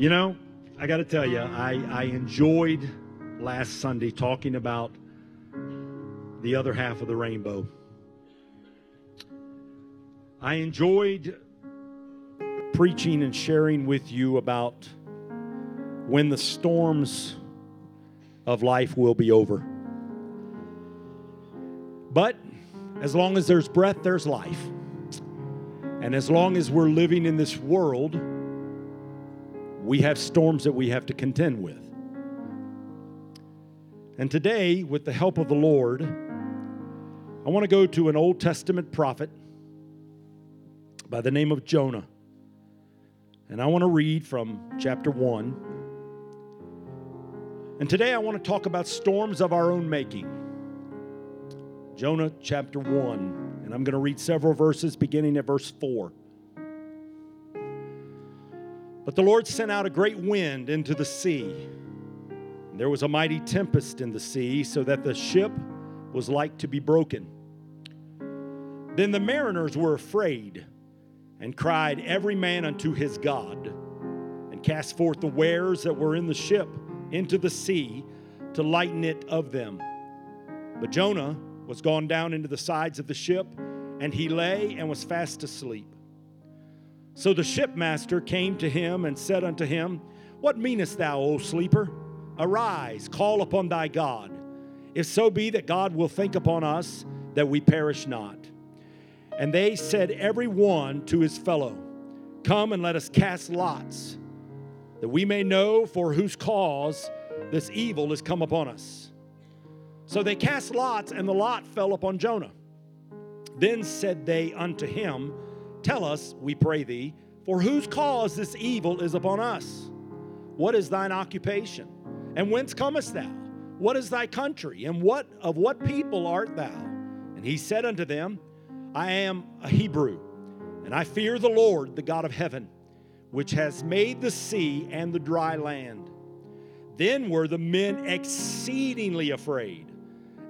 You know, I got to tell you, I, I enjoyed last Sunday talking about the other half of the rainbow. I enjoyed preaching and sharing with you about when the storms of life will be over. But as long as there's breath, there's life. And as long as we're living in this world, we have storms that we have to contend with. And today, with the help of the Lord, I want to go to an Old Testament prophet by the name of Jonah. And I want to read from chapter 1. And today I want to talk about storms of our own making. Jonah chapter 1. And I'm going to read several verses beginning at verse 4. But the Lord sent out a great wind into the sea. And there was a mighty tempest in the sea, so that the ship was like to be broken. Then the mariners were afraid and cried every man unto his God, and cast forth the wares that were in the ship into the sea to lighten it of them. But Jonah was gone down into the sides of the ship, and he lay and was fast asleep. So the shipmaster came to him and said unto him, What meanest thou, O sleeper? Arise, call upon thy God, if so be that God will think upon us that we perish not. And they said, every one to his fellow, Come and let us cast lots, that we may know for whose cause this evil is come upon us. So they cast lots, and the lot fell upon Jonah. Then said they unto him, Tell us, we pray thee, for whose cause this evil is upon us? What is thine occupation? And whence comest thou? What is thy country? And what of what people art thou? And he said unto them, I am a Hebrew, and I fear the Lord, the God of heaven, which has made the sea and the dry land. Then were the men exceedingly afraid,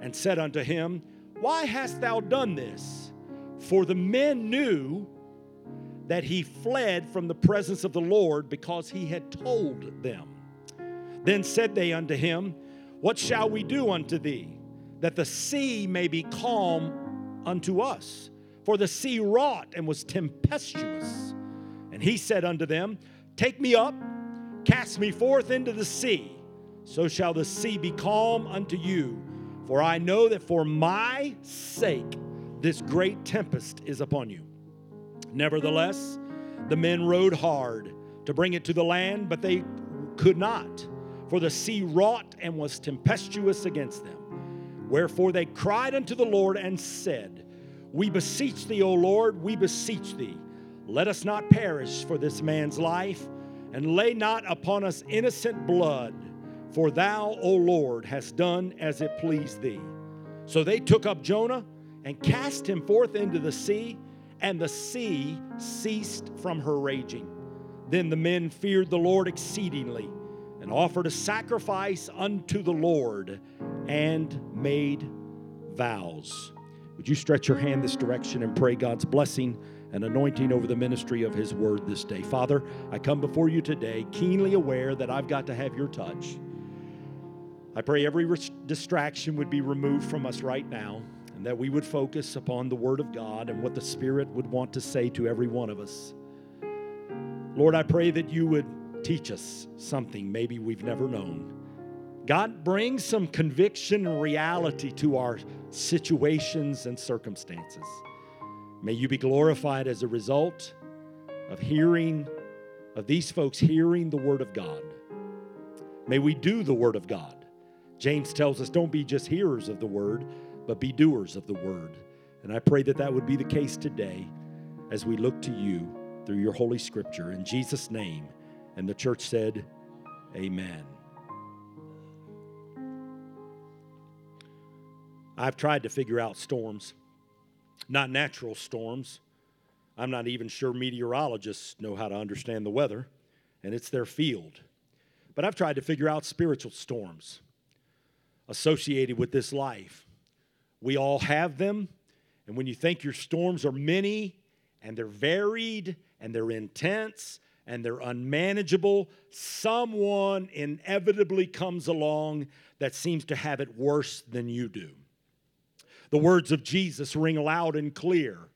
and said unto him, Why hast thou done this? For the men knew that he fled from the presence of the Lord because he had told them. Then said they unto him, What shall we do unto thee, that the sea may be calm unto us? For the sea wrought and was tempestuous. And he said unto them, Take me up, cast me forth into the sea, so shall the sea be calm unto you. For I know that for my sake this great tempest is upon you. Nevertheless, the men rowed hard to bring it to the land, but they could not, for the sea wrought and was tempestuous against them. Wherefore they cried unto the Lord and said, we beseech thee, O Lord, we beseech thee, let us not perish for this man's life, and lay not upon us innocent blood, for thou, O Lord, hast done as it pleased thee. So they took up Jonah and cast him forth into the sea, and the sea ceased from her raging. Then the men feared the Lord exceedingly, and offered a sacrifice unto the Lord, and made vows. Would you stretch your hand this direction and pray God's blessing and anointing over the ministry of His word this day? Father, I come before you today keenly aware that I've got to have your touch. I pray every distraction would be removed from us right now and that we would focus upon the Word of God and what the Spirit would want to say to every one of us. Lord, I pray that you would teach us something maybe we've never known. God brings some conviction and reality to our situations and circumstances. May you be glorified as a result of hearing, of these folks hearing the Word of God. May we do the Word of God. James tells us don't be just hearers of the Word, but be doers of the Word. And I pray that that would be the case today as we look to you through your Holy Scripture. In Jesus' name. And the church said, Amen. I've tried to figure out storms, not natural storms. I'm not even sure meteorologists know how to understand the weather, and it's their field. But I've tried to figure out spiritual storms associated with this life. We all have them, and when you think your storms are many and they're varied and they're intense and they're unmanageable, someone inevitably comes along that seems to have it worse than you do. The words of Jesus ring loud and clear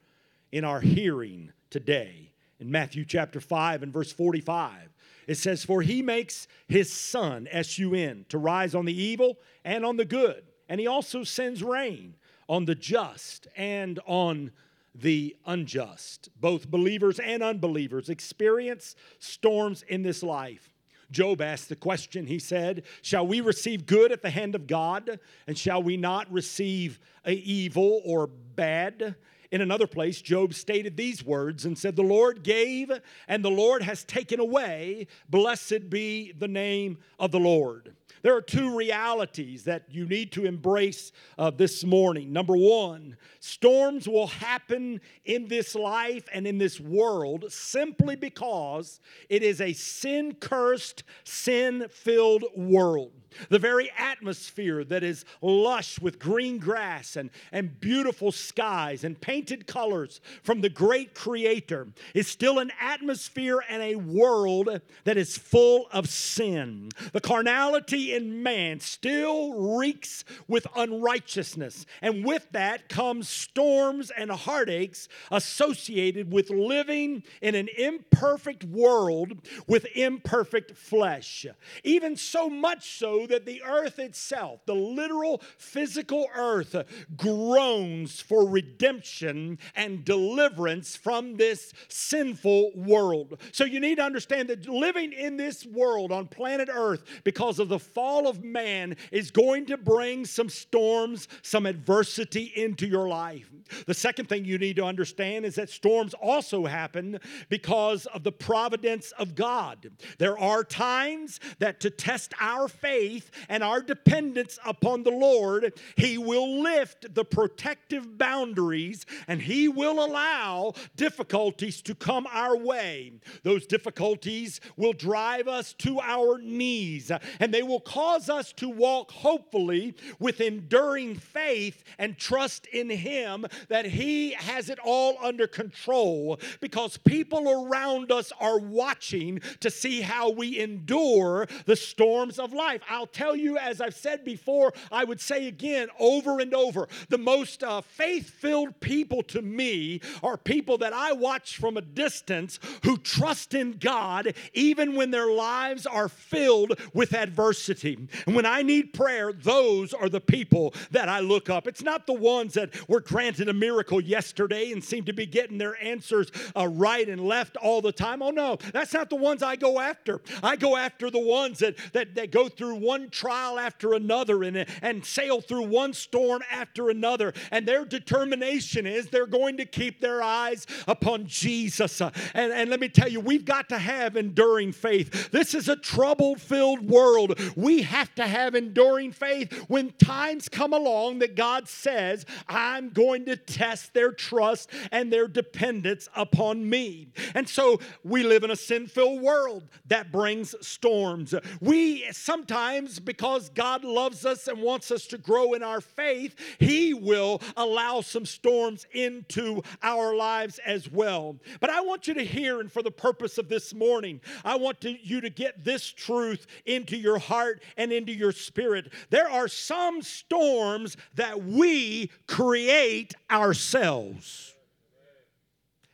in our hearing today. In Matthew chapter 5 and verse 45, it says, For he makes his sun, S U N, to rise on the evil and on the good. And he also sends rain on the just and on the unjust. Both believers and unbelievers experience storms in this life. Job asked the question, he said, Shall we receive good at the hand of God, and shall we not receive evil or bad? In another place, Job stated these words and said, The Lord gave, and the Lord has taken away. Blessed be the name of the Lord. There are two realities that you need to embrace uh, this morning. Number one, storms will happen in this life and in this world simply because it is a sin cursed, sin filled world. The very atmosphere that is lush with green grass and, and beautiful skies and painted colors from the great Creator is still an atmosphere and a world that is full of sin. The carnality in man still reeks with unrighteousness, and with that comes storms and heartaches associated with living in an imperfect world with imperfect flesh. Even so much so that the earth itself, the literal physical earth, groans for redemption and deliverance from this sinful world. So you need to understand that living in this world on planet earth because of the fall of man is going to bring some storms, some adversity into your life. The second thing you need to understand is that storms also happen because of the providence of God. There are times that to test our faith and our dependence upon the Lord, He will lift the protective boundaries and He will allow difficulties to come our way. Those difficulties will drive us to our knees and they will cause us to walk hopefully with enduring faith and trust in Him that He has it all under control because people around us are watching to see how we endure the storms of life. I'll tell you, as I've said before, I would say again over and over the most uh, faith filled people to me are people that I watch from a distance who trust in God even when their lives are filled with adversity. And when I need prayer, those are the people that I look up. It's not the ones that were granted a miracle yesterday and seem to be getting their answers uh, right and left all the time. Oh no, that's not the ones I go after. I go after the ones that, that, that go through one trial after another and, and sail through one storm after another. And their determination is they're going to keep their eyes upon Jesus. Uh, and, and let me tell you, we've got to have enduring faith. This is a trouble filled world. We have to have enduring faith when times come along that God says, I'm going to test their trust and their dependence upon me. And so we live in a sin filled world that brings storms. We sometimes, because God loves us and wants us to grow in our faith, He will allow some storms into our lives as well. But I want you to hear, and for the purpose of this morning, I want to, you to get this truth into your heart and into your spirit. There are some storms that we create ourselves.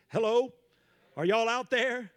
Hello? Are y'all out there?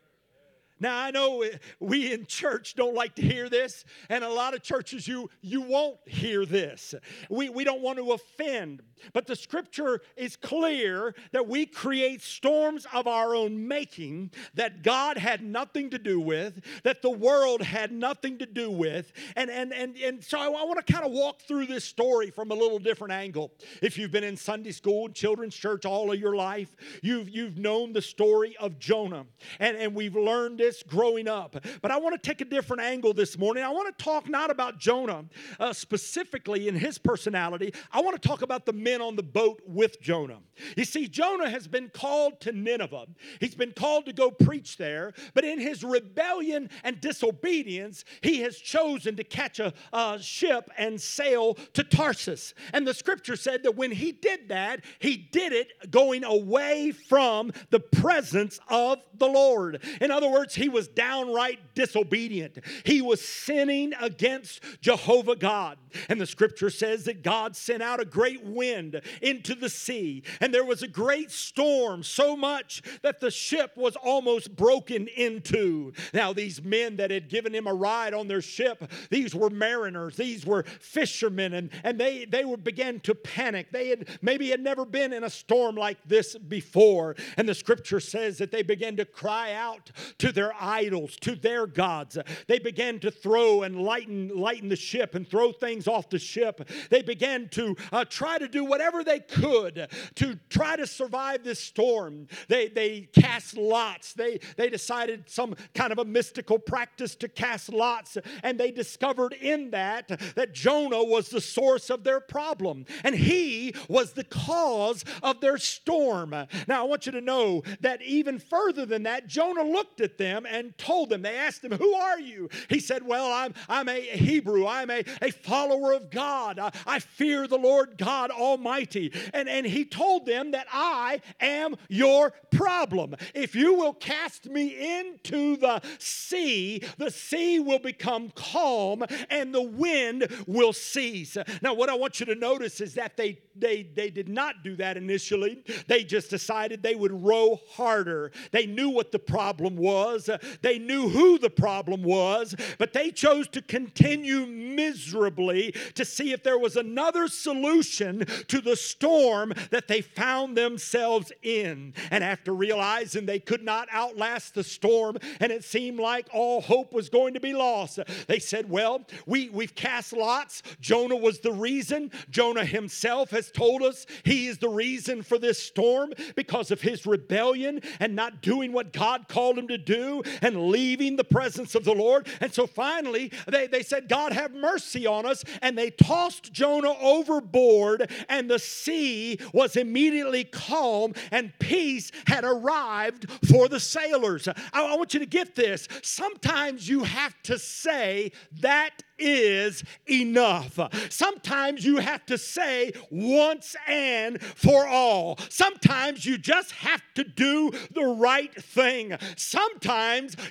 Now I know we in church don't like to hear this, and a lot of churches you you won't hear this. We we don't want to offend, but the scripture is clear that we create storms of our own making that God had nothing to do with, that the world had nothing to do with. And and and, and so I, I want to kind of walk through this story from a little different angle. If you've been in Sunday school and children's church all of your life, you've you've known the story of Jonah. And, and we've learned this growing up. But I want to take a different angle this morning. I want to talk not about Jonah uh, specifically in his personality. I want to talk about the men on the boat with Jonah. You see, Jonah has been called to Nineveh, he's been called to go preach there, but in his rebellion and disobedience, he has chosen to catch a, a ship and sail to Tarsus. And the scripture said that when he did that, he did it going away from the presence of the Lord. In other words, he was downright disobedient. He was sinning against Jehovah God. And the scripture says that God sent out a great wind into the sea, and there was a great storm, so much that the ship was almost broken into. Now, these men that had given him a ride on their ship, these were mariners, these were fishermen, and, and they, they were began to panic. They had maybe had never been in a storm like this before. And the scripture says that they began to cry out to their idols, to their gods. They began to throw and lighten, lighten the ship and throw things off the ship. They began to uh, try to do whatever they could to try to survive this storm. They, they cast lots. They, they decided some kind of a mystical practice to cast lots, and they discovered in that that Jonah was the source of their problem, and he was the cause of their storm. Now, I want you to know that even further than that, Jonah looked at them and told them, they asked him, Who are you? He said, Well, I'm, I'm a Hebrew, I'm a, a follower of God, I, I fear the Lord God Almighty. And, and he told them that I am your problem. If you will cast me into the sea, the sea will become calm and the wind will cease. Now, what I want you to notice is that they, they, they did not do that initially. They just decided they would row harder. They knew what the problem was, Uh, they knew who the problem was, but they chose to continue miserably to see if there was another solution to the storm that they found themselves in. And after realizing they could not outlast the storm and it seemed like all hope was going to be lost, they said, Well, we, we've cast lots. Jonah was the reason. Jonah himself has told us he is the reason for this storm because of his rebellion and not doing what God called him to do and leaving the presence of the Lord. And so finally, they, they said, God, have mercy on us. And they tossed Jonah overboard, and the sea was immediately calm, and peace had arrived for the sailors. I, I want you to get this. Sometimes you have to say, That is enough. Sometimes you have to say once and for all. Sometimes you just have to do the right thing. Sometimes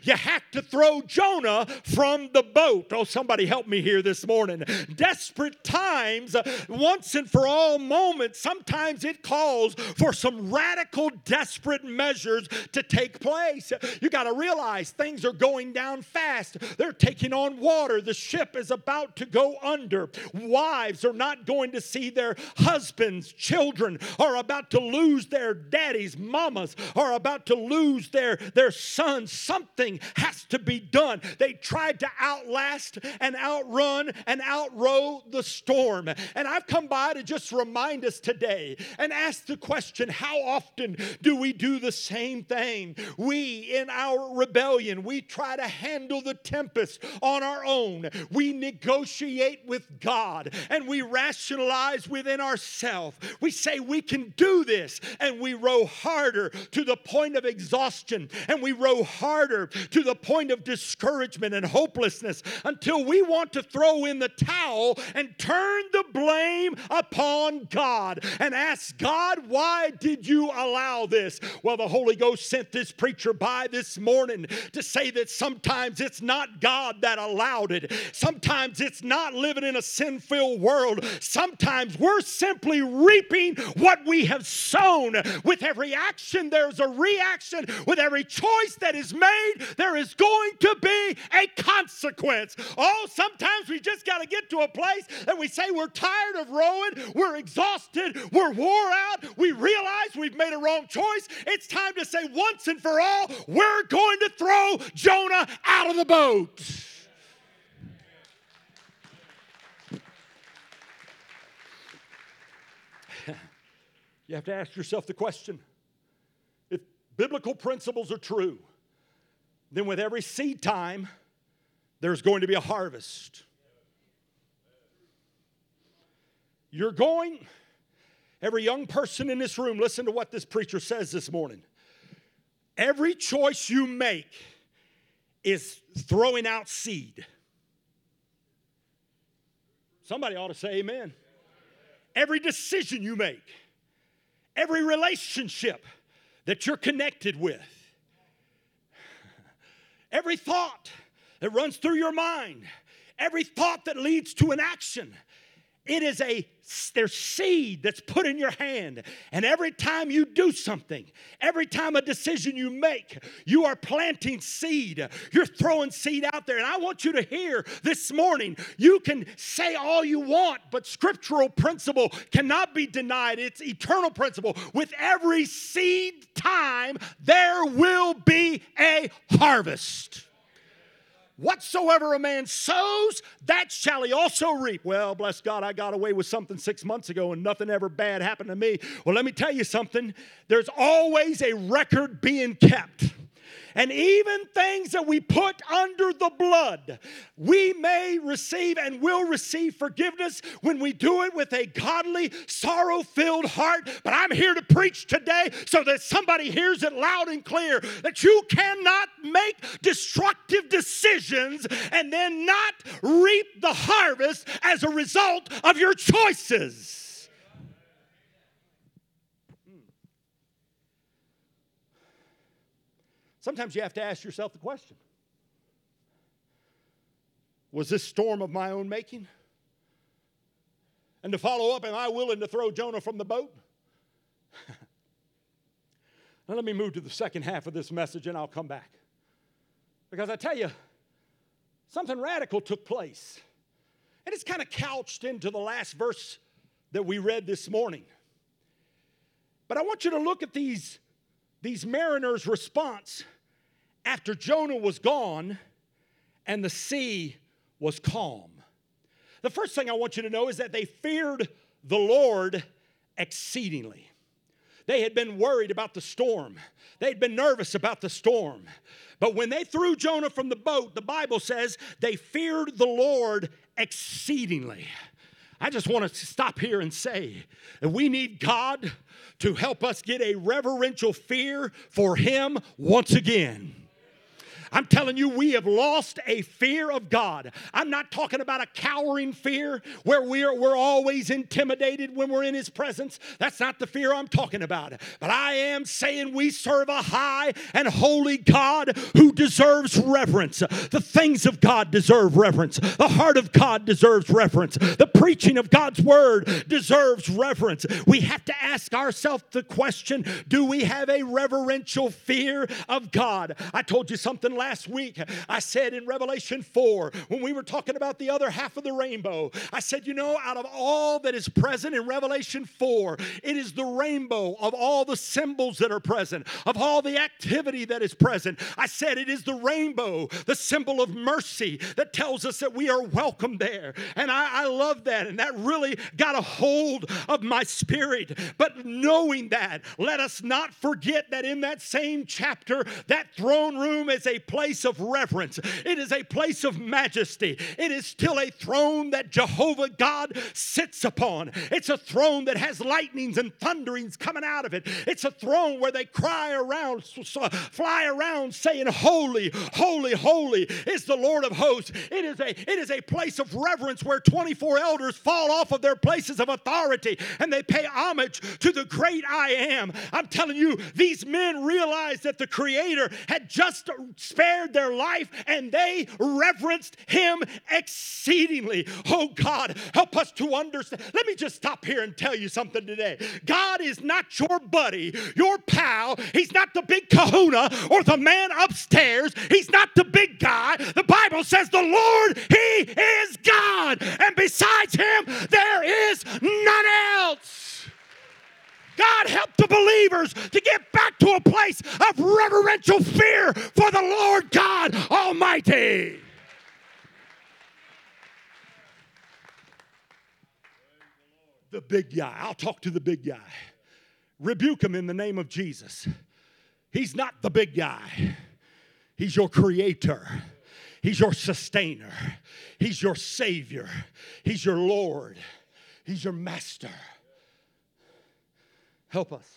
you have to throw Jonah from the boat. Oh, somebody help me here this morning. Desperate times, once and for all moments, sometimes it calls for some radical, desperate measures to take place. You got to realize things are going down fast. They're taking on water. The ship is about to go under. Wives are not going to see their husbands. Children are about to lose their daddies. Mamas are about to lose their, their sons. Something has to be done. They tried to outlast and outrun and outrow the storm. And I've come by to just remind us today and ask the question how often do we do the same thing? We, in our rebellion, we try to handle the tempest on our own. We negotiate with God and we rationalize within ourselves. We say we can do this and we row harder to the point of exhaustion and we row harder to the point of discouragement and hopelessness until we want to throw in the towel and turn the blame upon God and ask God, why did you allow this? Well, the Holy Ghost sent this preacher by this morning to say that sometimes it's not God that allowed it. Sometimes it's not living in a sin filled world. Sometimes we're simply reaping what we have sown. With every action, there's a reaction. With every choice that is made, there is going to be a consequence. Oh, sometimes we just got to get to a place that we say we're tired of rowing, we're exhausted, we're wore out, we realize we've made a wrong choice. It's time to say once and for all, we're going to throw Jonah out of the boat. You have to ask yourself the question if biblical principles are true, then with every seed time, there's going to be a harvest. You're going, every young person in this room, listen to what this preacher says this morning. Every choice you make is throwing out seed. Somebody ought to say amen. Every decision you make every relationship that you're connected with every thought that runs through your mind, every thought that leads to an action, it is a there's seed that's put in your hand. And every time you do something, every time a decision you make, you are planting seed. You're throwing seed out there. And I want you to hear this morning you can say all you want, but scriptural principle cannot be denied. It's eternal principle. With every seed time, there will be a harvest. Whatsoever a man sows, that shall he also reap. Well, bless God, I got away with something six months ago and nothing ever bad happened to me. Well, let me tell you something. There's always a record being kept and even things that we put under the blood, we may receive and will receive forgiveness when we do it with a godly, sorrow filled heart. But I'm here to preach today so that somebody hears it loud and clear that you cannot make destructive decisions and then not reap the harvest as a result of your choices. Sometimes you have to ask yourself the question Was this storm of my own making? And to follow up, am I willing to throw Jonah from the boat? now, let me move to the second half of this message and I'll come back. Because I tell you, something radical took place. And it's kind of couched into the last verse that we read this morning. But I want you to look at these, these mariners' response after Jonah was gone and the sea was calm. The first thing I want you to know is that they feared the Lord exceedingly. They had been worried about the storm. They'd been nervous about the storm. But when they threw Jonah from the boat, the Bible says they feared the Lord exceedingly. I just want to stop here and say that we need God to help us get a reverential fear for Him once again. I'm telling you, we have lost a fear of God. I'm not talking about a cowering fear where we're, we're always intimidated when we're in His presence. That's not the fear I'm talking about. But I am saying we serve a high and holy God who deserves reverence. The things of God deserve reverence. The heart of God deserves reverence. The preaching of God's word deserves reverence. We have to ask ourselves the question do we have a reverential fear of God? I told you something last week. I said in Revelation 4, when we were talking about the other half of the rainbow, I said, you know, out of all that is present in Revelation 4, it is the rainbow of all the symbols that are present, of all the activity that is present. I said it is the rainbow, the symbol of mercy that tells us that we are welcome there. And I, I love that. And that really got a hold of my spirit. But knowing that, let us not forget that in that same chapter, that throne room is a place of reverence, it is a place of majesty. It is still a throne that Jehovah God sits upon. It's a throne that has lightnings and thunderings coming out of it. It's a throne where they cry around, fly around saying, Holy, holy, holy is the Lord of hosts. It is a, it is a place of reverence where 24 elders fall off of their places of authority and they pay homage to the great I am. I'm telling you, these men realized that the Creator had just spent spared their life and they reverenced him exceedingly. Oh God, help us to understand. Let me just stop here and tell you something today. God is not your buddy, your pal. He's not the big kahuna or the man upstairs. He's not the big guy. The Bible says the Lord, He is God, and besides Him, there is none else. God help the believers to get back to a place of reverential fear for the Lord God Almighty. The big guy. I'll talk to the big guy. Rebuke him in the name of Jesus. He's not the big guy, he's your creator. He's your sustainer. He's your savior. He's your Lord. He's your master. Help us.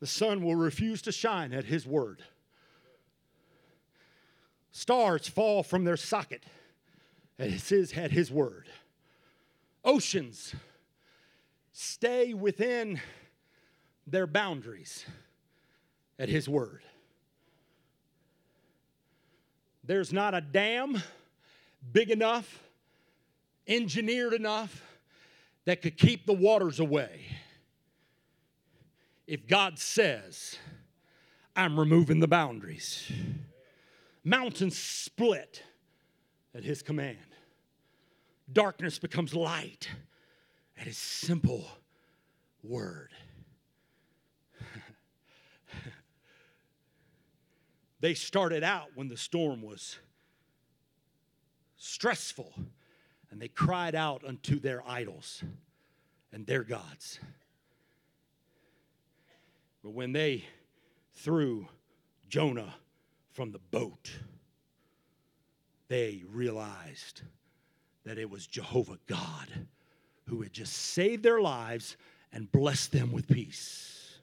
The sun will refuse to shine at his word. Stars fall from their socket at his, at his word. Oceans stay within their boundaries at his word. There's not a dam big enough, engineered enough, that could keep the waters away. If God says, I'm removing the boundaries, mountains split at His command, darkness becomes light at His simple word. they started out when the storm was stressful and they cried out unto their idols and their gods. But when they threw Jonah from the boat, they realized that it was Jehovah God who had just saved their lives and blessed them with peace.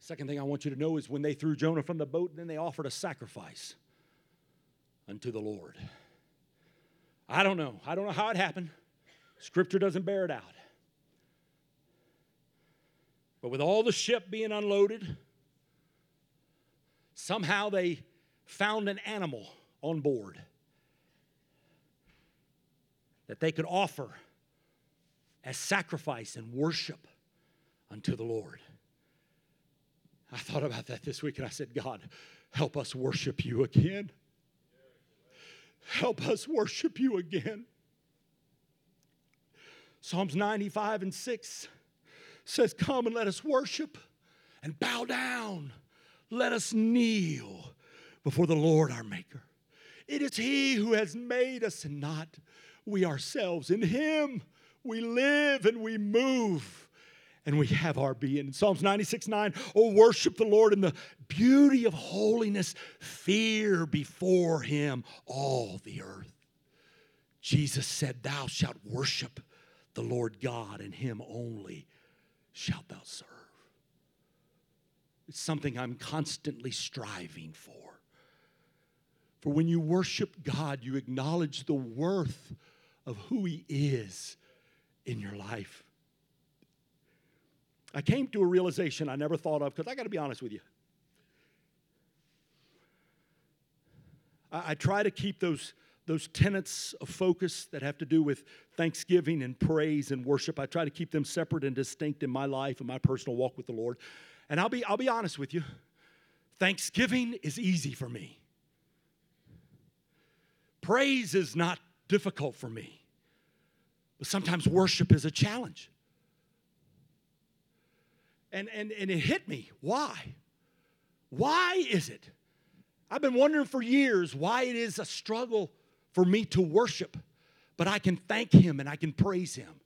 Second thing I want you to know is when they threw Jonah from the boat, then they offered a sacrifice unto the Lord. I don't know. I don't know how it happened. Scripture doesn't bear it out. But with all the ship being unloaded, somehow they found an animal on board that they could offer as sacrifice and worship unto the Lord. I thought about that this week and I said, God, help us worship you again. Help us worship you again. Psalms 95 and 6 says, Come and let us worship and bow down. Let us kneel before the Lord our Maker. It is He who has made us and not we ourselves. In Him we live and we move and we have our being. In Psalms 96 9, oh, worship the Lord in the beauty of holiness, fear before him all the earth. Jesus said, Thou shalt worship the Lord God, and him only shalt thou serve. It's something I'm constantly striving for. For when you worship God, you acknowledge the worth of who He is in your life. I came to a realization I never thought of because I got to be honest with you. I, I, try to keep those, those tenets of focus that have to do with thanksgiving and praise and worship. I try to keep them separate and distinct in my life and my personal walk with the Lord. And I'll be, I'll be honest with you Thanksgiving is easy for me, praise is not difficult for me. But sometimes worship is a challenge. And, and, and it hit me. Why? Why is it? I've been wondering for years why it is a struggle for me to worship, but I can thank Him and I can praise Him.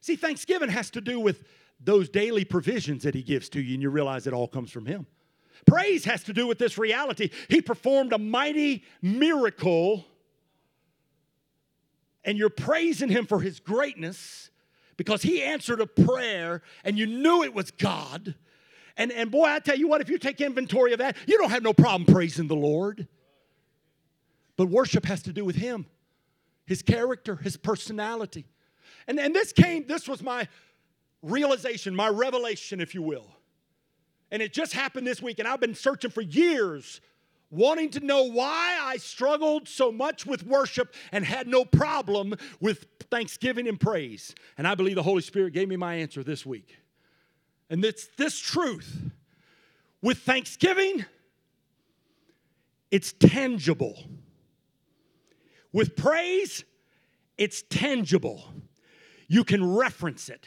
See, Thanksgiving has to do with those daily provisions that He gives to you, and you realize it all comes from Him. Praise has to do with this reality. He performed a mighty miracle, and you're praising Him for His greatness because he answered a prayer and you knew it was God. And, and boy, I tell you what, if you take inventory of that, you don't have no problem praising the Lord. But worship has to do with him, his character, his personality. And, and this came, this was my realization, my revelation, if you will. And it just happened this week, and I've been searching for years wanting to know why I struggled so much with worship and had no problem with thanksgiving and praise. And I believe the Holy Spirit gave me my answer this week. And it's this truth with thanksgiving, it's tangible. With praise, it's tangible. You can reference it.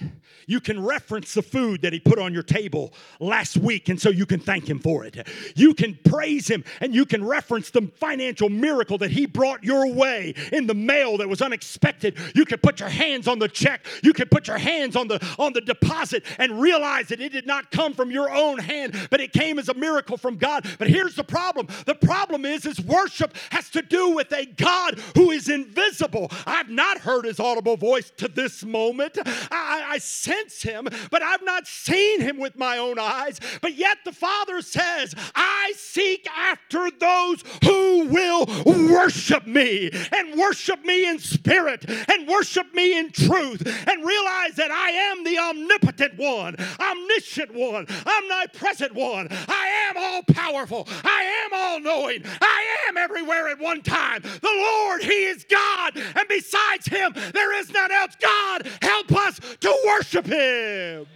You can reference the food that he put on your table last week, and so you can thank him for it. You can praise him, and you can reference the financial miracle that he brought your way in the mail that was unexpected. You can put your hands on the check. You can put your hands on the on the deposit and realize that it did not come from your own hand, but it came as a miracle from God. But here's the problem: the problem is, is worship has to do with a God who is invisible. I've not heard his audible voice to this moment. I, I sense him, but I've not seen him with my own eyes. But yet the Father says, I seek after those who will worship me and worship me in spirit and worship me in truth and realize that I am the omnipotent one, omniscient one, omnipresent one. I am all powerful. I am all knowing. I am everywhere at one time. The Lord, He is God, and besides Him, there is none else. God, help us to worship Him.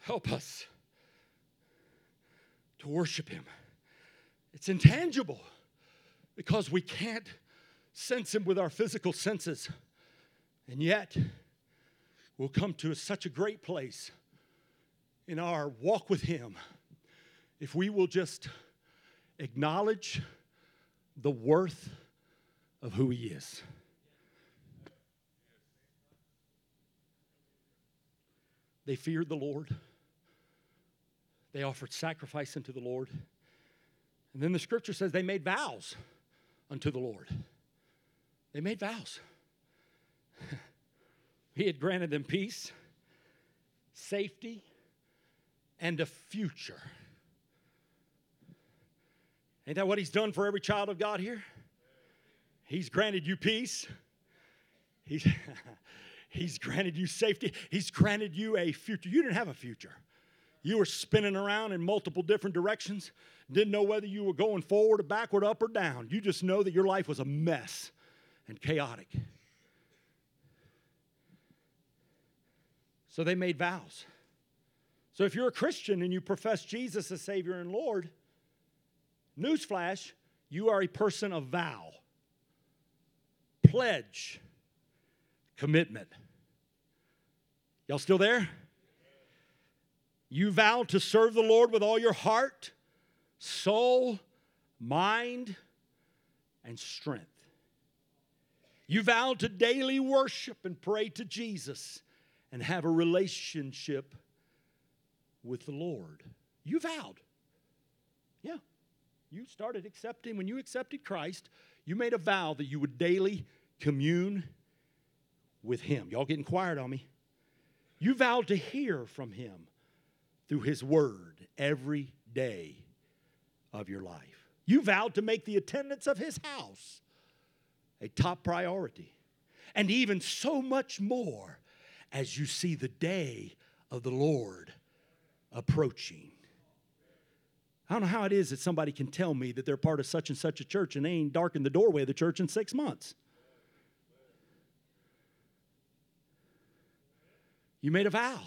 Help us to worship Him. It's intangible because we can't sense Him with our physical senses. And yet, we'll come to such a great place in our walk with Him if we will just acknowledge the worth of who He is. They feared the Lord. They offered sacrifice unto the Lord. And then the scripture says they made vows unto the Lord. They made vows. he had granted them peace, safety, and a future. Ain't that what he's done for every child of God here? He's granted you peace. He's, he's granted you safety. He's granted you a future. You didn't have a future. You were spinning around in multiple different directions, didn't know whether you were going forward or backward, up or down. You just know that your life was a mess and chaotic. So they made vows. So if you're a Christian and you profess Jesus as Savior and Lord, newsflash, you are a person of vow, pledge, commitment. Y'all still there? You vow to serve the Lord with all your heart, soul, mind, and strength. You vow to daily worship and pray to Jesus and have a relationship with the Lord. You vowed. You started accepting, when you accepted Christ, you made a vow that you would daily commune with Him. Y'all getting quiet on me? You vowed to hear from Him through His Word every day of your life. You vowed to make the attendance of His house a top priority. And even so much more as you see the day of the Lord approaching. I don't know how it is that somebody can tell me that they're part of such and such a church and they ain't darkened the doorway of the church in six months. You made a vow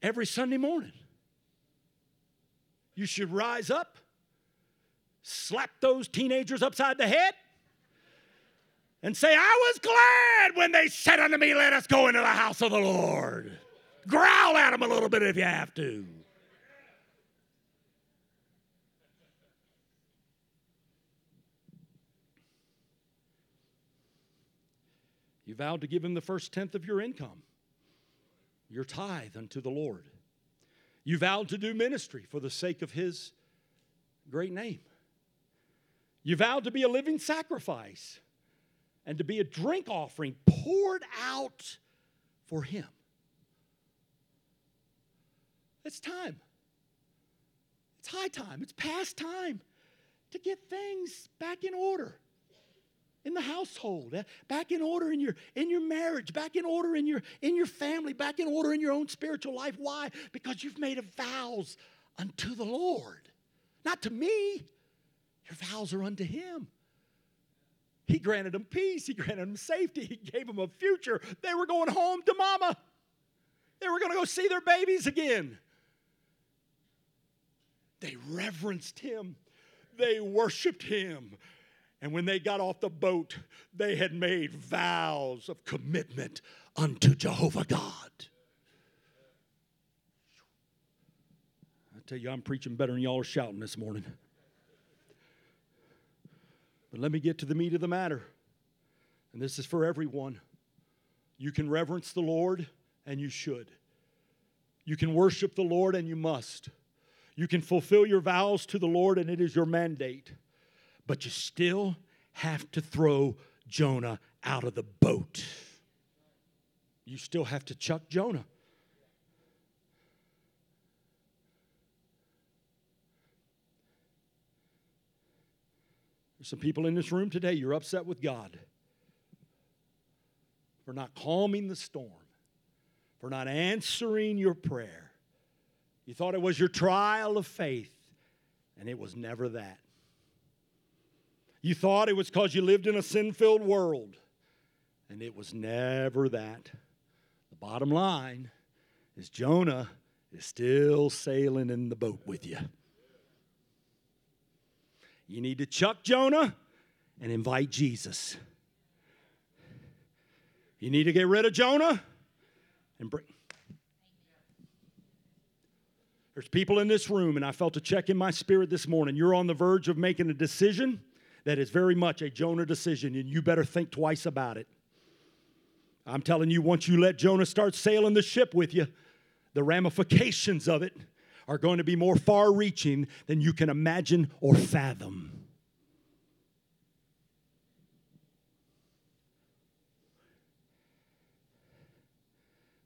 every Sunday morning. You should rise up, slap those teenagers upside the head, and say, I was glad when they said unto me, Let us go into the house of the Lord. Growl at them a little bit if you have to. You vowed to give him the first tenth of your income your tithe unto the Lord. You vowed to do ministry for the sake of His great name. You vowed to be a living sacrifice and to be a drink offering poured out for Him. It's time. It's high time. It's past time to get things back in order in the household, eh, back in order in your in your marriage, back in order in your in your family, back in order in your own spiritual life. Why? Because you've made a vows unto the Lord. Not to me. Your vows are unto him. He granted them peace, he granted them safety, he gave them a future. They were going home to mama. They were going to go see their babies again. They reverenced him. They worshiped him. And when they got off the boat, they had made vows of commitment unto Jehovah God. I tell you, I'm preaching better than y'all are shouting this morning. But let me get to the meat of the matter. And this is for everyone. You can reverence the Lord, and you should. You can worship the Lord, and you must. You can fulfill your vows to the Lord, and it is your mandate. But you still have to throw Jonah out of the boat. You still have to chuck Jonah. There's some people in this room today, you're upset with God for not calming the storm, for not answering your prayer. You thought it was your trial of faith, and it was never that. You thought it was because you lived in a sin filled world, and it was never that. The bottom line is Jonah is still sailing in the boat with you. You need to chuck Jonah and invite Jesus. You need to get rid of Jonah and bring. There's people in this room, and I felt a check in my spirit this morning. You're on the verge of making a decision that is very much a Jonah decision, and you better think twice about it. I'm telling you, once you let Jonah start sailing the ship with you, the ramifications of it are going to be more far reaching than you can imagine or fathom.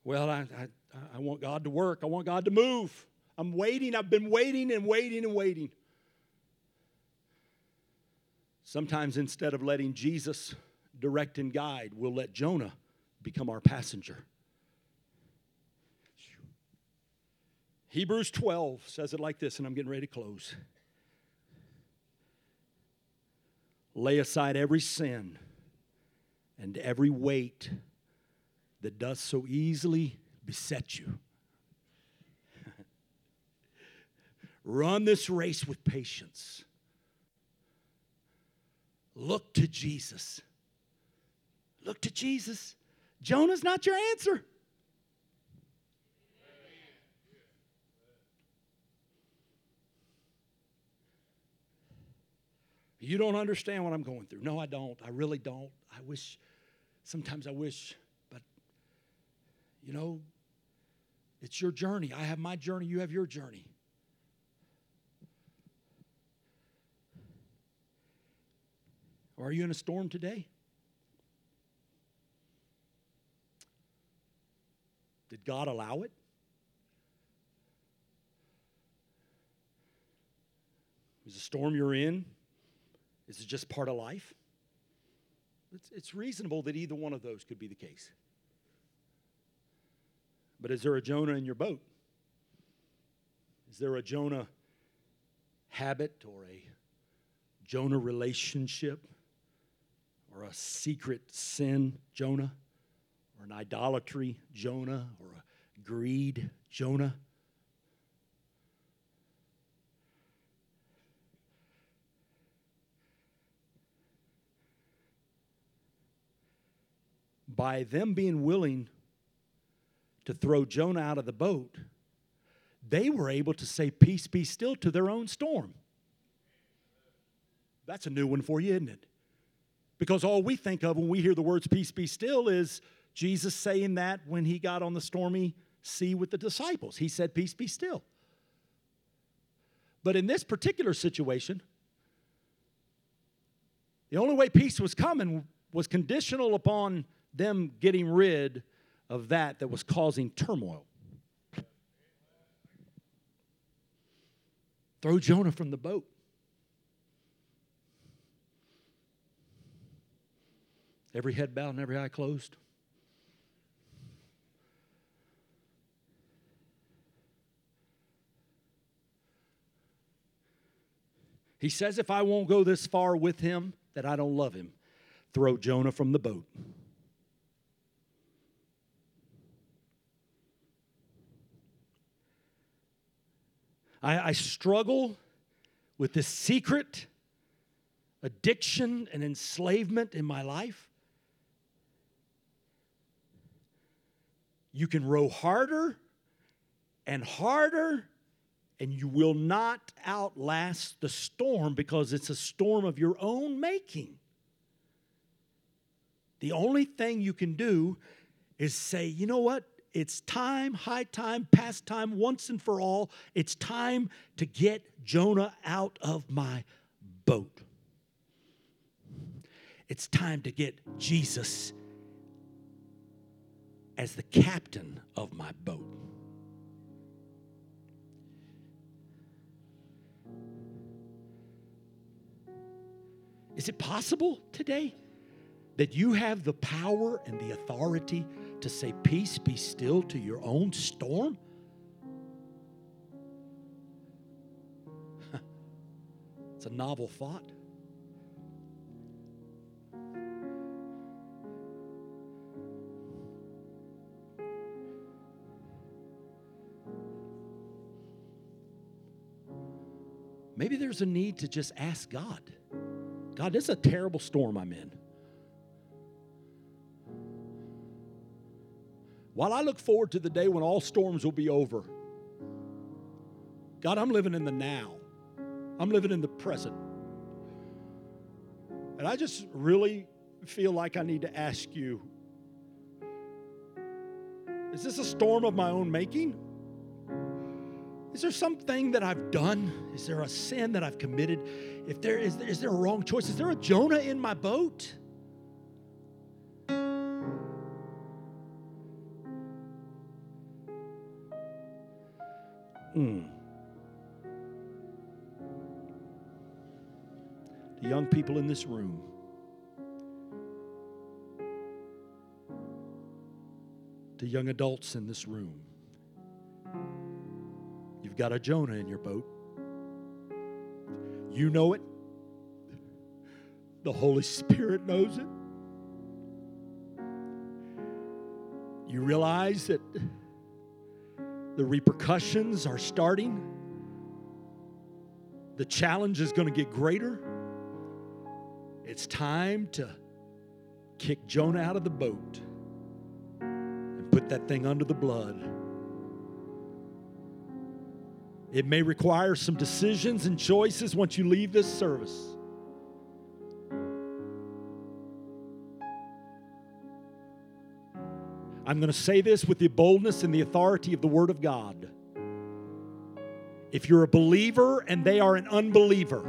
Well, I, I, I want God to work. I want God to move. I'm waiting. I've been waiting and waiting and waiting. Sometimes instead of letting Jesus direct and guide, we'll let Jonah become our passenger. Hebrews 12 says it like this, and I'm getting ready to close. Lay aside every sin and every weight that does so easily beset you. Run this race with patience. Look to Jesus. Look to Jesus. Jonah's not your answer. You don't understand what I'm going through. No, I don't. I really don't. I wish, sometimes I wish, but you know, it's your journey. I have my journey, you have your journey. Are you in a storm today? Did God allow it? Is the storm you're in? Is it just part of life? It's, it's reasonable that either one of those could be the case. But is there a Jonah in your boat? Is there a Jonah habit or a Jonah relationship or a secret sin Jonah or an idolatry Jonah or a greed Jonah? by them being willing to throw Jonah out of the boat, they were able to say, Peace be still to their own storm. That's a new one for you, isn't it? Because all we think of when we hear the words peace be still is Jesus saying that when he got on the stormy sea with the disciples. He said, Peace be still. But in this particular situation, the only way peace was coming was conditional upon them getting rid of that that was causing turmoil. Throw Jonah from the boat. Every head bowed and every eye closed. He says, if I won't go this far with him, that I don't love him. Throw Jonah from the boat. I, I struggle with this secret addiction and enslavement in my life. You can row harder and harder, and you will not outlast the storm because it's a storm of your own making. The only thing you can do is say, you know what? It's time, high time, past time, once and for all. It's time to get Jonah out of my boat. It's time to get Jesus as the captain of my boat. Is it possible today that you have the power and the authority to say, Peace, be still to your own storm? it's a novel thought. Maybe there's a need to just ask God God, this is a terrible storm I'm in. While I look forward to the day when all storms will be over, God, I'm living in the now. I'm living in the present. And I just really feel like I need to ask you is this a storm of my own making? Is there something that I've done? Is there a sin that I've committed? If there is, is there a wrong choice? Is there a Jonah in my boat? Hmm. The young people in this room. The young adults in this room. You've got a Jonah in your boat. You know it. The Holy Spirit knows it. You realize that the repercussions are starting. The challenge is going to get greater. It's time to kick Jonah out of the boat and put that thing under the blood. It may require some decisions and choices once you leave this service. I'm going to say this with the boldness and the authority of the Word of God. If you're a believer and they are an unbeliever,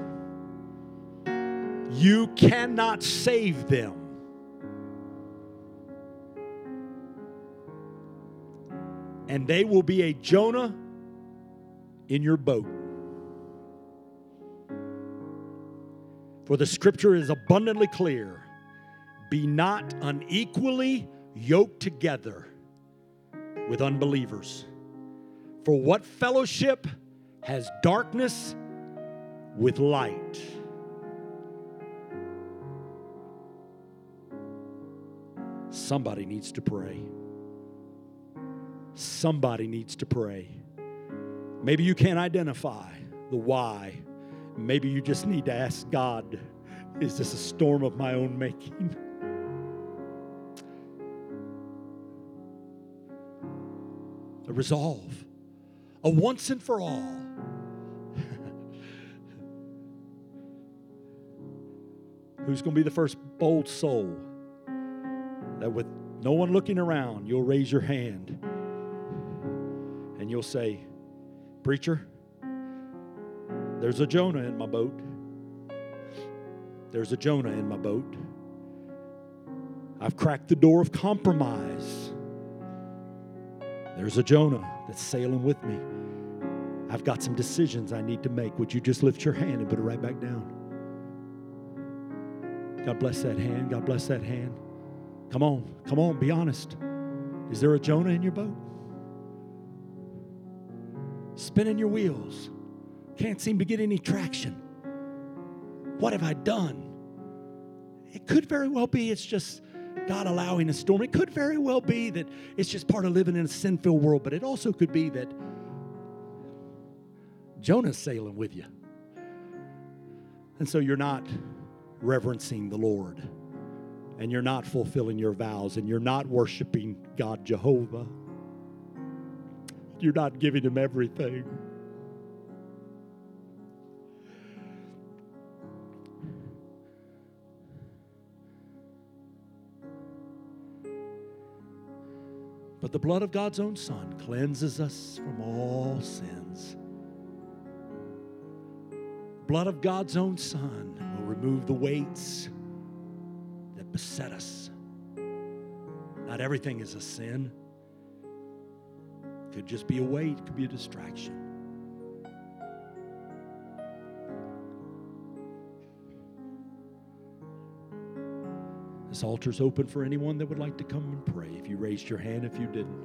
you cannot save them. And they will be a Jonah in your boat. For the scripture is abundantly clear be not unequally yoked together with unbelievers. For what fellowship has darkness with light? Somebody needs to pray. Somebody needs to pray. Maybe you can't identify the why. Maybe you just need to ask God, is this a storm of my own making? A resolve, a once and for all. Who's going to be the first bold soul that, with no one looking around, you'll raise your hand and you'll say, Preacher, there's a Jonah in my boat. There's a Jonah in my boat. I've cracked the door of compromise. There's a Jonah that's sailing with me. I've got some decisions I need to make. Would you just lift your hand and put it right back down? God bless that hand. God bless that hand. Come on, come on, be honest. Is there a Jonah in your boat? Spinning your wheels. Can't seem to get any traction. What have I done? It could very well be it's just God allowing a storm. It could very well be that it's just part of living in a sin filled world, but it also could be that Jonah's sailing with you. And so you're not reverencing the Lord, and you're not fulfilling your vows, and you're not worshiping God Jehovah you're not giving him everything. But the blood of God's own Son cleanses us from all sins. Blood of God's own Son will remove the weights that beset us. Not everything is a sin. Could just be a weight, it could be a distraction. This altar's open for anyone that would like to come and pray. If you raised your hand, if you didn't.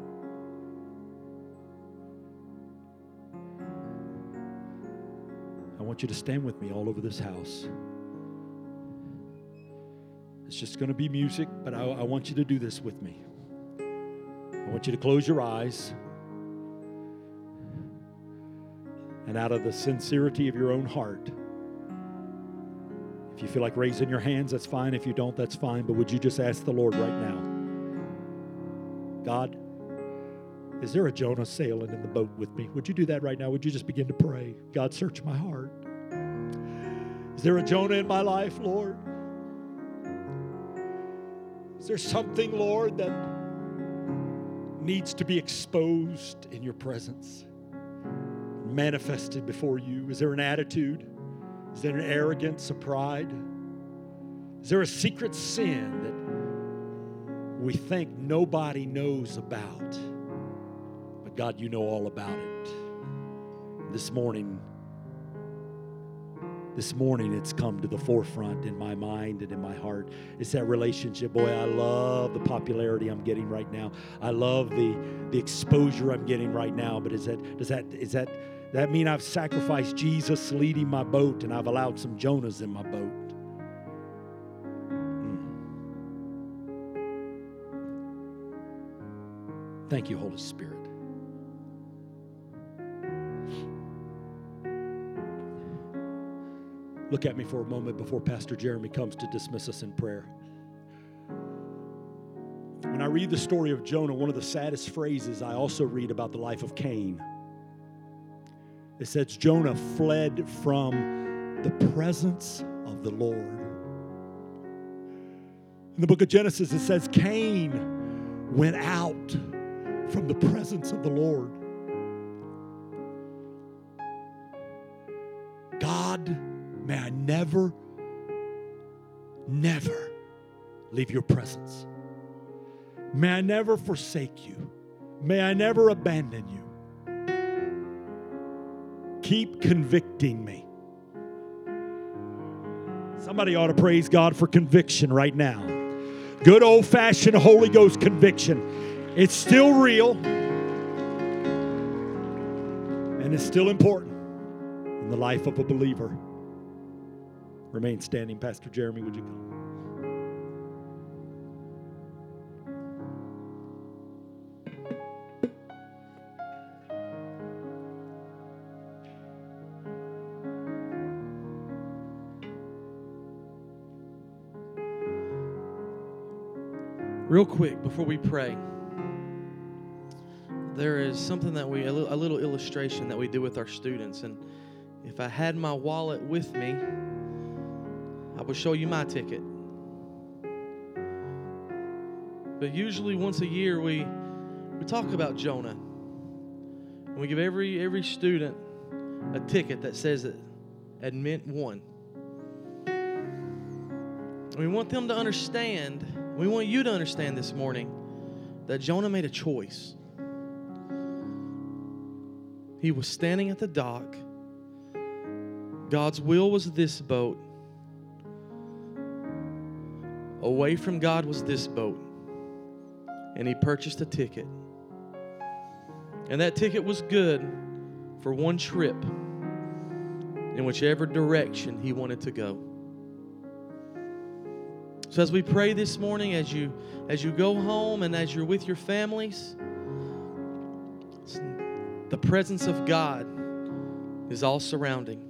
I want you to stand with me all over this house. It's just going to be music, but I, I, want you to do this with me. I want you to close your eyes. And out of the sincerity of your own heart, if you feel like raising your hands, that's fine. If you don't, that's fine. But would you just ask the Lord right now? God, is there a Jonah sailing in the boat with me? Would you do that right now? Would you just begin to pray? God, search my heart. Is there a Jonah in my life, Lord? Is there something, Lord, that needs to be exposed in your presence, manifested before you? Is there an attitude? Is there an arrogance, a pride? Is there a secret sin that we think nobody knows about? But God, you know all about it. This morning, this morning it's come to the forefront in my mind and in my heart. It's that relationship. Boy, I love the popularity I'm getting right now. I love the the exposure I'm getting right now. But is that does that is that that mean I've sacrificed Jesus leading my boat and I've allowed some Jonahs in my boat? Hmm. Thank you, Holy Spirit. Look at me for a moment before Pastor Jeremy comes to dismiss us in prayer. When I read the story of Jonah, one of the saddest phrases I also read about the life of Cain. It says Jonah fled from the presence of the Lord. In the book of Genesis, it says Cain went out from the presence of the Lord. God May I never, never leave your presence. May I never forsake you. May I never abandon you. Keep convicting me. Somebody ought to praise God for conviction right now. Good old fashioned Holy Ghost conviction. It's still real and it's still important in the life of a believer. Remain standing. Pastor Jeremy, would you come? Real quick before we pray, there is something that we, a little, a little illustration that we do with our students. And if I had my wallet with me, I would show you my ticket. But usually once a year we we talk about Jonah. And we give every every student a ticket that says that admit one. we want them to understand, we want you to understand this morning that Jonah made a choice. He was standing at the dock. God's will was this boat. Away from God was this boat. And he purchased a ticket. And that ticket was good for one trip in whichever direction he wanted to go. So as we pray this morning as you as you go home and as you're with your families, the presence of God is all surrounding.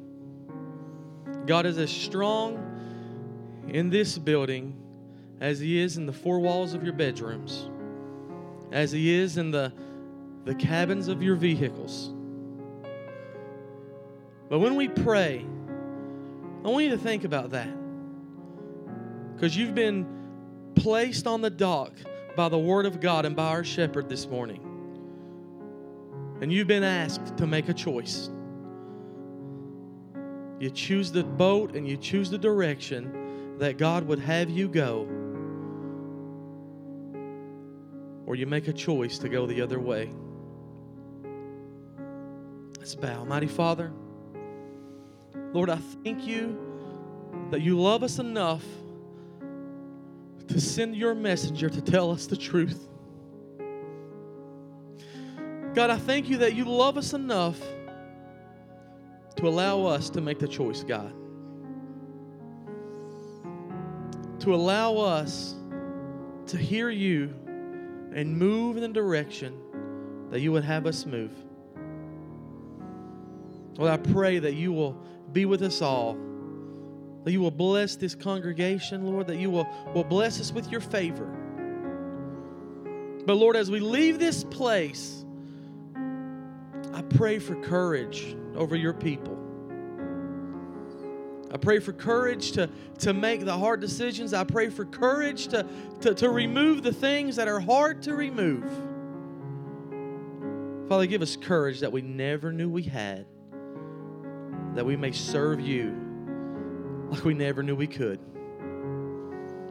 God is as strong in this building as He is in the four walls of your bedrooms, as He is in the, the cabins of your vehicles. But when we pray, I want you to think about that. Because you've been placed on the dock by the Word of God and by our shepherd this morning. And you've been asked to make a choice. You choose the boat and you choose the direction that God would have you go, or you make a choice to go the other way. Let's bow. Mighty Father, Lord, I thank you that you love us enough to send your messenger to tell us the truth. God, I thank you that you love us enough to allow us to make the choice, God. To allow us to hear you and move in the direction that you would have us move. Lord, I pray that you will be with us all. That you will bless this congregation, Lord, that you will, will bless us with your favor. But Lord, as we leave this place, I pray for courage over your people. I pray for courage to, to make the hard decisions. I pray for courage to, to, to remove the things that are hard to remove. Father, give us courage that we never knew we had, that we may serve you like we never knew we could.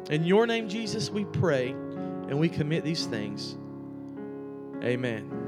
In your name, Jesus, we pray and we commit these things. Amen.